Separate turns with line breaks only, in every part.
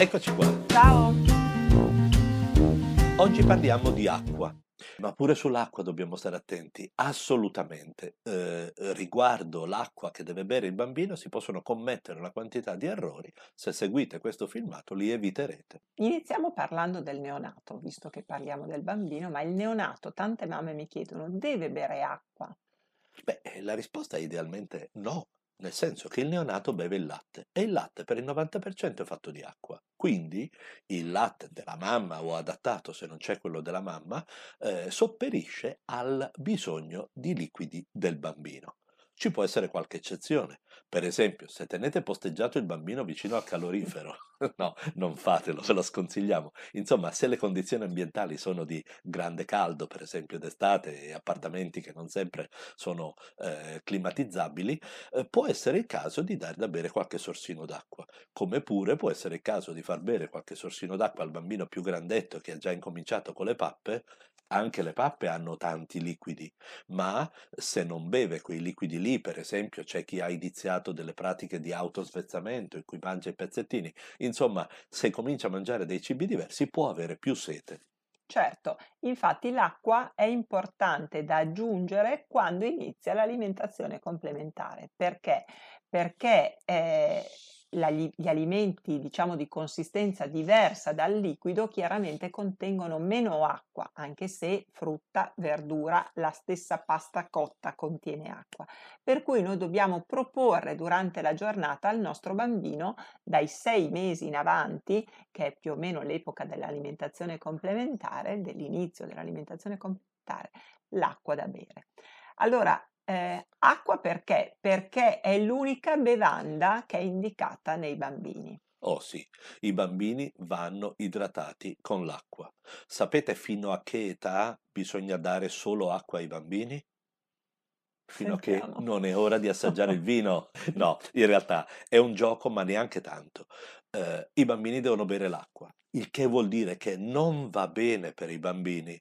Eccoci qua.
Ciao.
Oggi parliamo di acqua. Ma pure sull'acqua dobbiamo stare attenti, assolutamente. Eh, riguardo l'acqua che deve bere il bambino si possono commettere una quantità di errori. Se seguite questo filmato li eviterete.
Iniziamo parlando del neonato, visto che parliamo del bambino, ma il neonato, tante mamme mi chiedono, deve bere acqua?
Beh, la risposta è idealmente no nel senso che il neonato beve il latte e il latte per il 90% è fatto di acqua. Quindi il latte della mamma o adattato, se non c'è quello della mamma, eh, sopperisce al bisogno di liquidi del bambino. Ci può essere qualche eccezione. Per esempio, se tenete posteggiato il bambino vicino al calorifero, no, non fatelo, ve lo sconsigliamo. Insomma, se le condizioni ambientali sono di grande caldo, per esempio d'estate, e appartamenti che non sempre sono eh, climatizzabili, eh, può essere il caso di dare da bere qualche sorsino d'acqua. Come pure può essere il caso di far bere qualche sorsino d'acqua al bambino più grandetto che ha già incominciato con le pappe, anche le pappe hanno tanti liquidi, ma se non beve quei liquidi lì, per esempio c'è chi ha iniziato delle pratiche di autosvezzamento in cui mangia i pezzettini, insomma se comincia a mangiare dei cibi diversi può avere più sete.
Certo, infatti l'acqua è importante da aggiungere quando inizia l'alimentazione complementare. Perché? Perché eh, gli alimenti, diciamo, di consistenza diversa dal liquido chiaramente contengono meno acqua, anche se frutta, verdura, la stessa pasta cotta contiene acqua. Per cui noi dobbiamo proporre durante la giornata al nostro bambino, dai sei mesi in avanti, che è più o meno l'epoca dell'alimentazione complementare, dell'inizio dell'alimentazione complementare, l'acqua da bere. Allora, eh, acqua perché? Perché è l'unica bevanda che è indicata nei bambini.
Oh sì, i bambini vanno idratati con l'acqua. Sapete fino a che età bisogna dare solo acqua ai bambini? Fino a che non è ora di assaggiare il vino. No, in realtà è un gioco, ma neanche tanto. Eh, I bambini devono bere l'acqua, il che vuol dire che non va bene per i bambini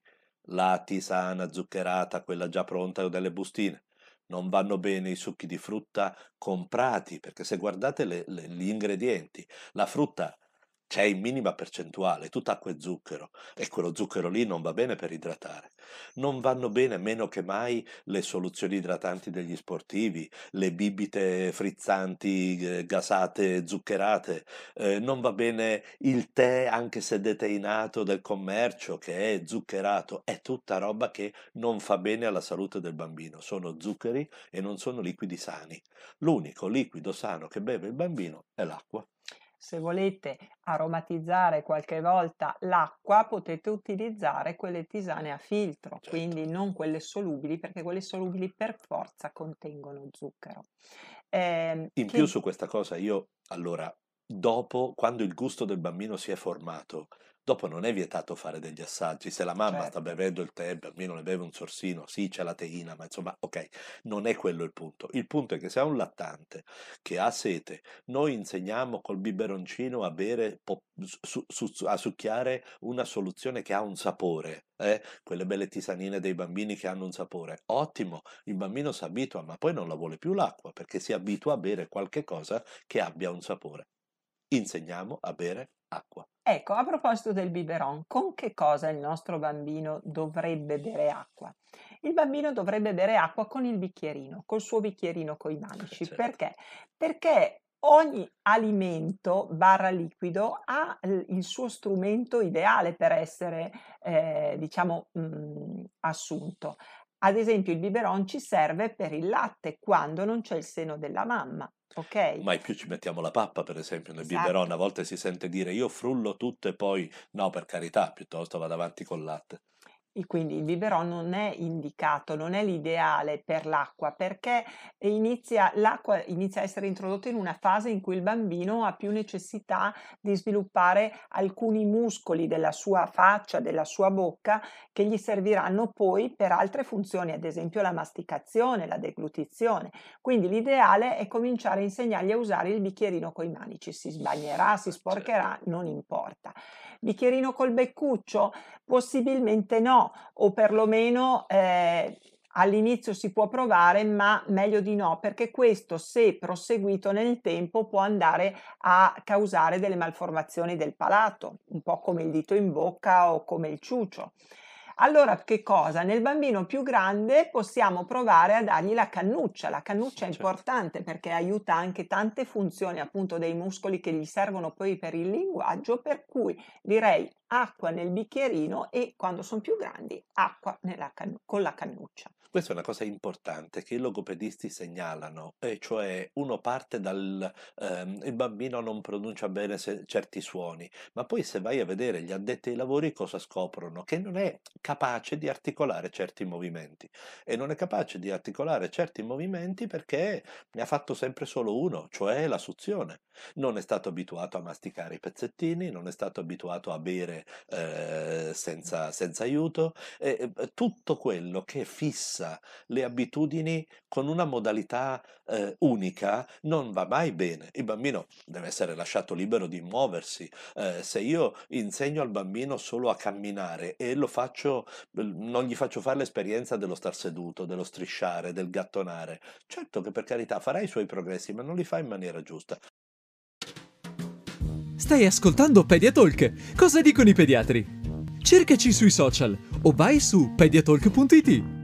la tisana zuccherata, quella già pronta o delle bustine non vanno bene i succhi di frutta comprati, perché se guardate le, le, gli ingredienti, la frutta c'è in minima percentuale, tutta acqua e zucchero, e quello zucchero lì non va bene per idratare. Non vanno bene meno che mai le soluzioni idratanti degli sportivi, le bibite frizzanti, eh, gasate, zuccherate, eh, non va bene il tè anche se deteinato del commercio che è zuccherato, è tutta roba che non fa bene alla salute del bambino, sono zuccheri e non sono liquidi sani. L'unico liquido sano che beve il bambino è l'acqua.
Se volete aromatizzare qualche volta l'acqua potete utilizzare quelle tisane a filtro, certo. quindi non quelle solubili perché quelle solubili per forza contengono zucchero.
Eh, In che... più su questa cosa io allora dopo quando il gusto del bambino si è formato Dopo non è vietato fare degli assaggi, se la mamma certo. sta bevendo il tè, il bambino ne beve un sorsino, sì c'è la teina, ma insomma ok, non è quello il punto. Il punto è che se ha un lattante che ha sete, noi insegniamo col biberoncino a bere, a succhiare una soluzione che ha un sapore, eh? quelle belle tisanine dei bambini che hanno un sapore. Ottimo, il bambino si abitua, ma poi non la vuole più l'acqua perché si abitua a bere qualche cosa che abbia un sapore. Insegniamo a bere acqua.
Ecco, a proposito del biberon, con che cosa il nostro bambino dovrebbe bere acqua? Il bambino dovrebbe bere acqua con il bicchierino, col suo bicchierino con i manici. Certo. Perché? Perché ogni alimento barra liquido ha il suo strumento ideale per essere, eh, diciamo, mh, mm, assunto. Ad esempio il biberon ci serve per il latte quando non c'è il seno della mamma. Ok.
Mai più ci mettiamo la pappa, per esempio, nel esatto. biberon. A volte si sente dire io frullo tutto e poi no, per carità, piuttosto vado avanti col latte
quindi il biberon non è indicato, non è l'ideale per l'acqua perché inizia, l'acqua inizia a essere introdotta in una fase in cui il bambino ha più necessità di sviluppare alcuni muscoli della sua faccia, della sua bocca che gli serviranno poi per altre funzioni, ad esempio la masticazione, la deglutizione. Quindi l'ideale è cominciare a insegnargli a usare il bicchierino con i manici, si sbagnerà, si sporcherà, certo. non importa. Bicchierino col beccuccio? Possibilmente no, o perlomeno eh, all'inizio si può provare, ma meglio di no, perché questo, se proseguito nel tempo, può andare a causare delle malformazioni del palato, un po' come il dito in bocca o come il ciucio. Allora, che cosa? Nel bambino più grande possiamo provare a dargli la cannuccia. La cannuccia è certo. importante perché aiuta anche tante funzioni appunto dei muscoli che gli servono poi per il linguaggio, per cui direi acqua nel bicchierino e quando sono più grandi acqua can- con la cannuccia.
Questa è una cosa importante che i logopedisti segnalano, e cioè uno parte dal ehm, il bambino non pronuncia bene se- certi suoni, ma poi se vai a vedere gli addetti ai lavori cosa scoprono? Che non è capace di articolare certi movimenti e non è capace di articolare certi movimenti perché ne ha fatto sempre solo uno, cioè la suzione. Non è stato abituato a masticare i pezzettini, non è stato abituato a bere eh, senza, senza aiuto, e, tutto quello che fissa le abitudini con una modalità eh, unica non va mai bene. Il bambino deve essere lasciato libero di muoversi. Eh, se io insegno al bambino solo a camminare e faccio, non gli faccio fare l'esperienza dello star seduto, dello strisciare, del gattonare, certo che per carità farà i suoi progressi, ma non li fa in maniera giusta.
Stai ascoltando Pediatalk. Cosa dicono i pediatri? Cercaci sui social o vai su pediatalk.it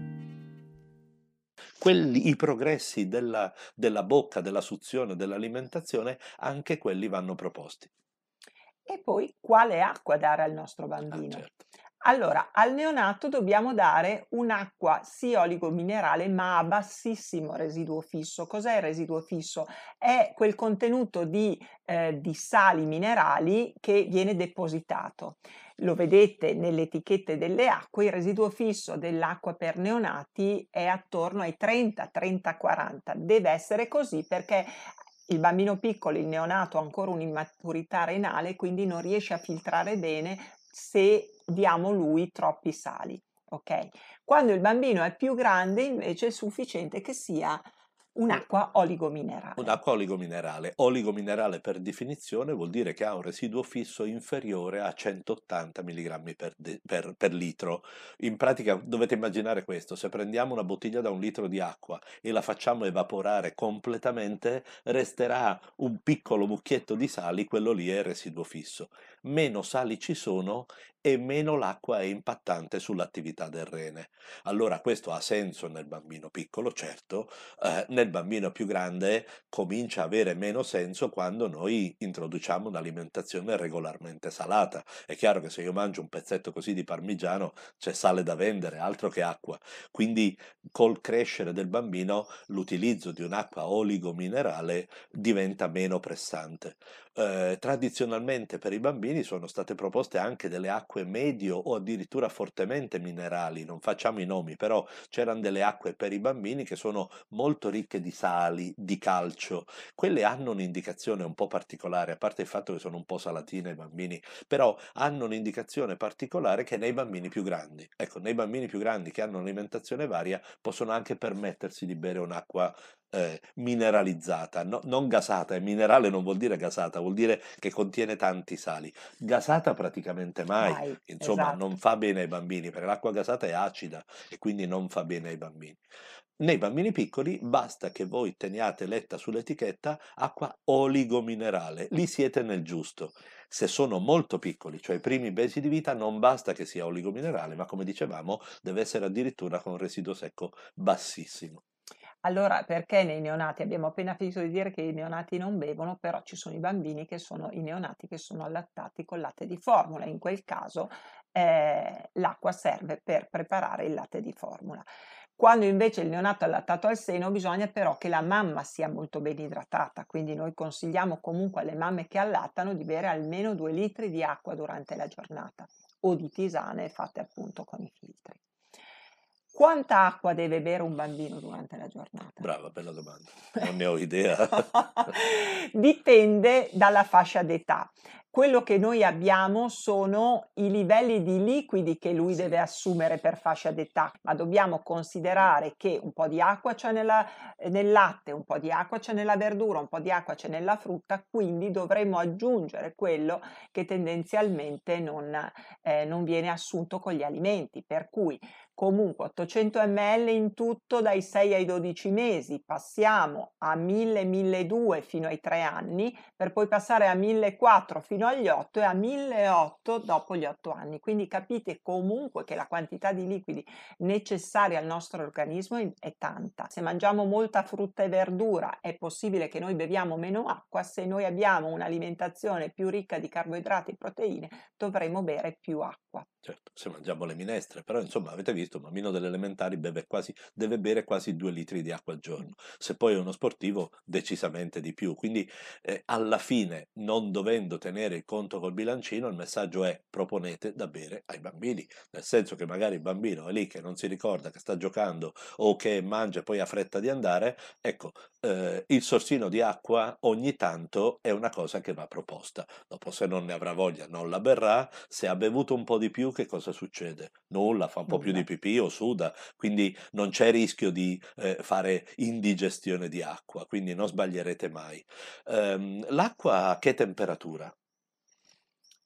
quelli, i progressi della, della bocca, della suzione, dell'alimentazione, anche quelli vanno proposti.
E poi quale acqua dare al nostro ah, bambino? Ah, certo. Allora, al neonato dobbiamo dare un'acqua sì oligominerale ma a bassissimo residuo fisso. Cos'è il residuo fisso? È quel contenuto di, eh, di sali minerali che viene depositato lo vedete nelle etichette delle acque, il residuo fisso dell'acqua per neonati è attorno ai 30, 30, 40. Deve essere così perché il bambino piccolo, il neonato, ha ancora un'immaturità renale, quindi non riesce a filtrare bene se diamo lui troppi sali. Ok? Quando il bambino è più grande, invece, è sufficiente che sia Un'acqua oligominerale.
Un'acqua oligominerale. Oligominerale per definizione vuol dire che ha un residuo fisso inferiore a 180 mg per, per, per, litro. In pratica dovete immaginare questo, se prendiamo una bottiglia da un litro di acqua e la facciamo evaporare completamente, resterà un piccolo mucchietto di sali, quello lì è il residuo fisso. Meno sali ci sono e meno l'acqua è impattante sull'attività del rene. Allora questo ha senso nel bambino piccolo, certo, eh, nel bambino più grande comincia a avere meno senso quando noi introduciamo un'alimentazione regolarmente salata. È chiaro che se io mangio un pezzetto così di parmigiano c'è sale da vendere, altro che acqua. Quindi col crescere del bambino l'utilizzo di un'acqua oligominerale diventa meno pressante. Eh, tradizionalmente per i bambini sono state proposte anche delle acque medio o addirittura fortemente minerali, non facciamo i nomi, però c'erano delle acque per i bambini che sono molto ricche di sali, di calcio. Quelle hanno un'indicazione un po' particolare, a parte il fatto che sono un po' salatine i bambini, però hanno un'indicazione particolare che nei bambini più grandi. Ecco, nei bambini più grandi che hanno un'alimentazione varia possono anche permettersi di bere un'acqua eh, mineralizzata, no, non gasata, e minerale non vuol dire gasata, vuol dire che contiene tanti sali. Gasata praticamente mai, mai insomma esatto. non fa bene ai bambini, perché l'acqua gasata è acida e quindi non fa bene ai bambini. Nei bambini piccoli basta che voi teniate letta sull'etichetta acqua oligominerale, lì siete nel giusto. Se sono molto piccoli, cioè i primi mesi di vita, non basta che sia oligominerale, ma come dicevamo deve essere addirittura con un residuo secco bassissimo.
Allora, perché nei neonati? Abbiamo appena finito di dire che i neonati non bevono, però ci sono i bambini che sono i neonati che sono allattati con latte di formula. In quel caso eh, l'acqua serve per preparare il latte di formula. Quando invece il neonato è allattato al seno, bisogna però che la mamma sia molto ben idratata, quindi noi consigliamo comunque alle mamme che allattano di bere almeno due litri di acqua durante la giornata o di tisane fatte appunto con i filtri. Quanta acqua deve bere un bambino durante la giornata?
Brava, bella domanda. Non ne ho idea.
Dipende dalla fascia d'età. Quello che noi abbiamo sono i livelli di liquidi che lui deve assumere per fascia d'età, ma dobbiamo considerare che un po' di acqua c'è nella, nel latte, un po' di acqua c'è nella verdura, un po' di acqua c'è nella frutta, quindi dovremo aggiungere quello che tendenzialmente non, eh, non viene assunto con gli alimenti, per cui comunque 800 ml in tutto dai 6 ai 12 mesi, passiamo a 1000-1200 fino ai 3 anni, per poi passare a 1400 fino agli 8 e a 1800 dopo gli 8 anni. Quindi capite comunque che la quantità di liquidi necessaria al nostro organismo è tanta. Se mangiamo molta frutta e verdura è possibile che noi beviamo meno acqua, se noi abbiamo un'alimentazione più ricca di carboidrati e proteine dovremo bere più acqua.
Certo, se mangiamo le minestre, però insomma avete visto, un bambino delle elementari beve quasi, deve bere quasi due litri di acqua al giorno, se poi è uno sportivo decisamente di più, quindi eh, alla fine non dovendo tenere il conto col bilancino il messaggio è proponete da bere ai bambini, nel senso che magari il bambino è lì che non si ricorda che sta giocando o che mangia e poi ha fretta di andare, ecco eh, il sorsino di acqua ogni tanto è una cosa che va proposta, dopo se non ne avrà voglia non la berrà, se ha bevuto un po' di più che cosa succede? Nulla, fa un po' più di pipì o suda, quindi non c'è rischio di eh, fare indigestione di acqua, quindi non sbaglierete mai. Um, l'acqua a che temperatura?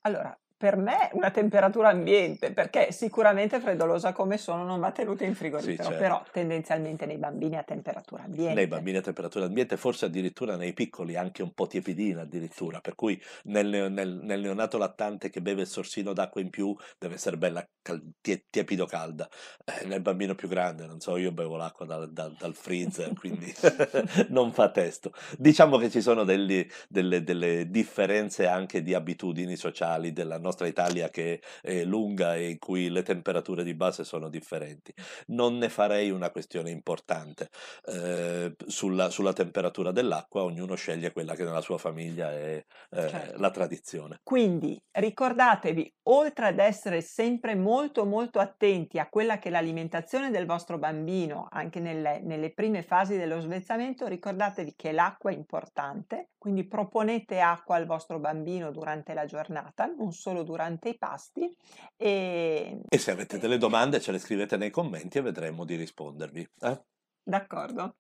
Allora, per me una temperatura ambiente, perché sicuramente freddolosa come sono non va tenuta in frigorifero, sì, certo. però tendenzialmente nei bambini a temperatura ambiente.
Nei bambini a temperatura ambiente, forse addirittura nei piccoli anche un po' tiepidina addirittura, per cui nel, nel, nel neonato lattante che beve il sorsino d'acqua in più deve essere bella cal- tie, tiepido calda, eh, nel bambino più grande, non so, io bevo l'acqua dal, dal, dal freezer, quindi non fa testo. Diciamo che ci sono delle, delle, delle differenze anche di abitudini sociali della nostra Italia che è lunga e in cui le temperature di base sono differenti. Non ne farei una questione importante eh, sulla, sulla, temperatura dell'acqua, ognuno sceglie quella che nella sua famiglia è eh, certo. la tradizione.
Quindi ricordatevi, oltre ad essere sempre molto molto attenti a quella che è l'alimentazione del vostro bambino, anche nelle, nelle prime fasi dello svezzamento, ricordatevi che l'acqua è importante, quindi proponete acqua al vostro bambino durante la giornata, non solo durante i pasti.
E, e se avete delle domande ce le scrivete nei commenti e vedremo di rispondervi. Eh?
D'accordo.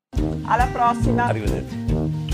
Alla prossima.
Arrivederci.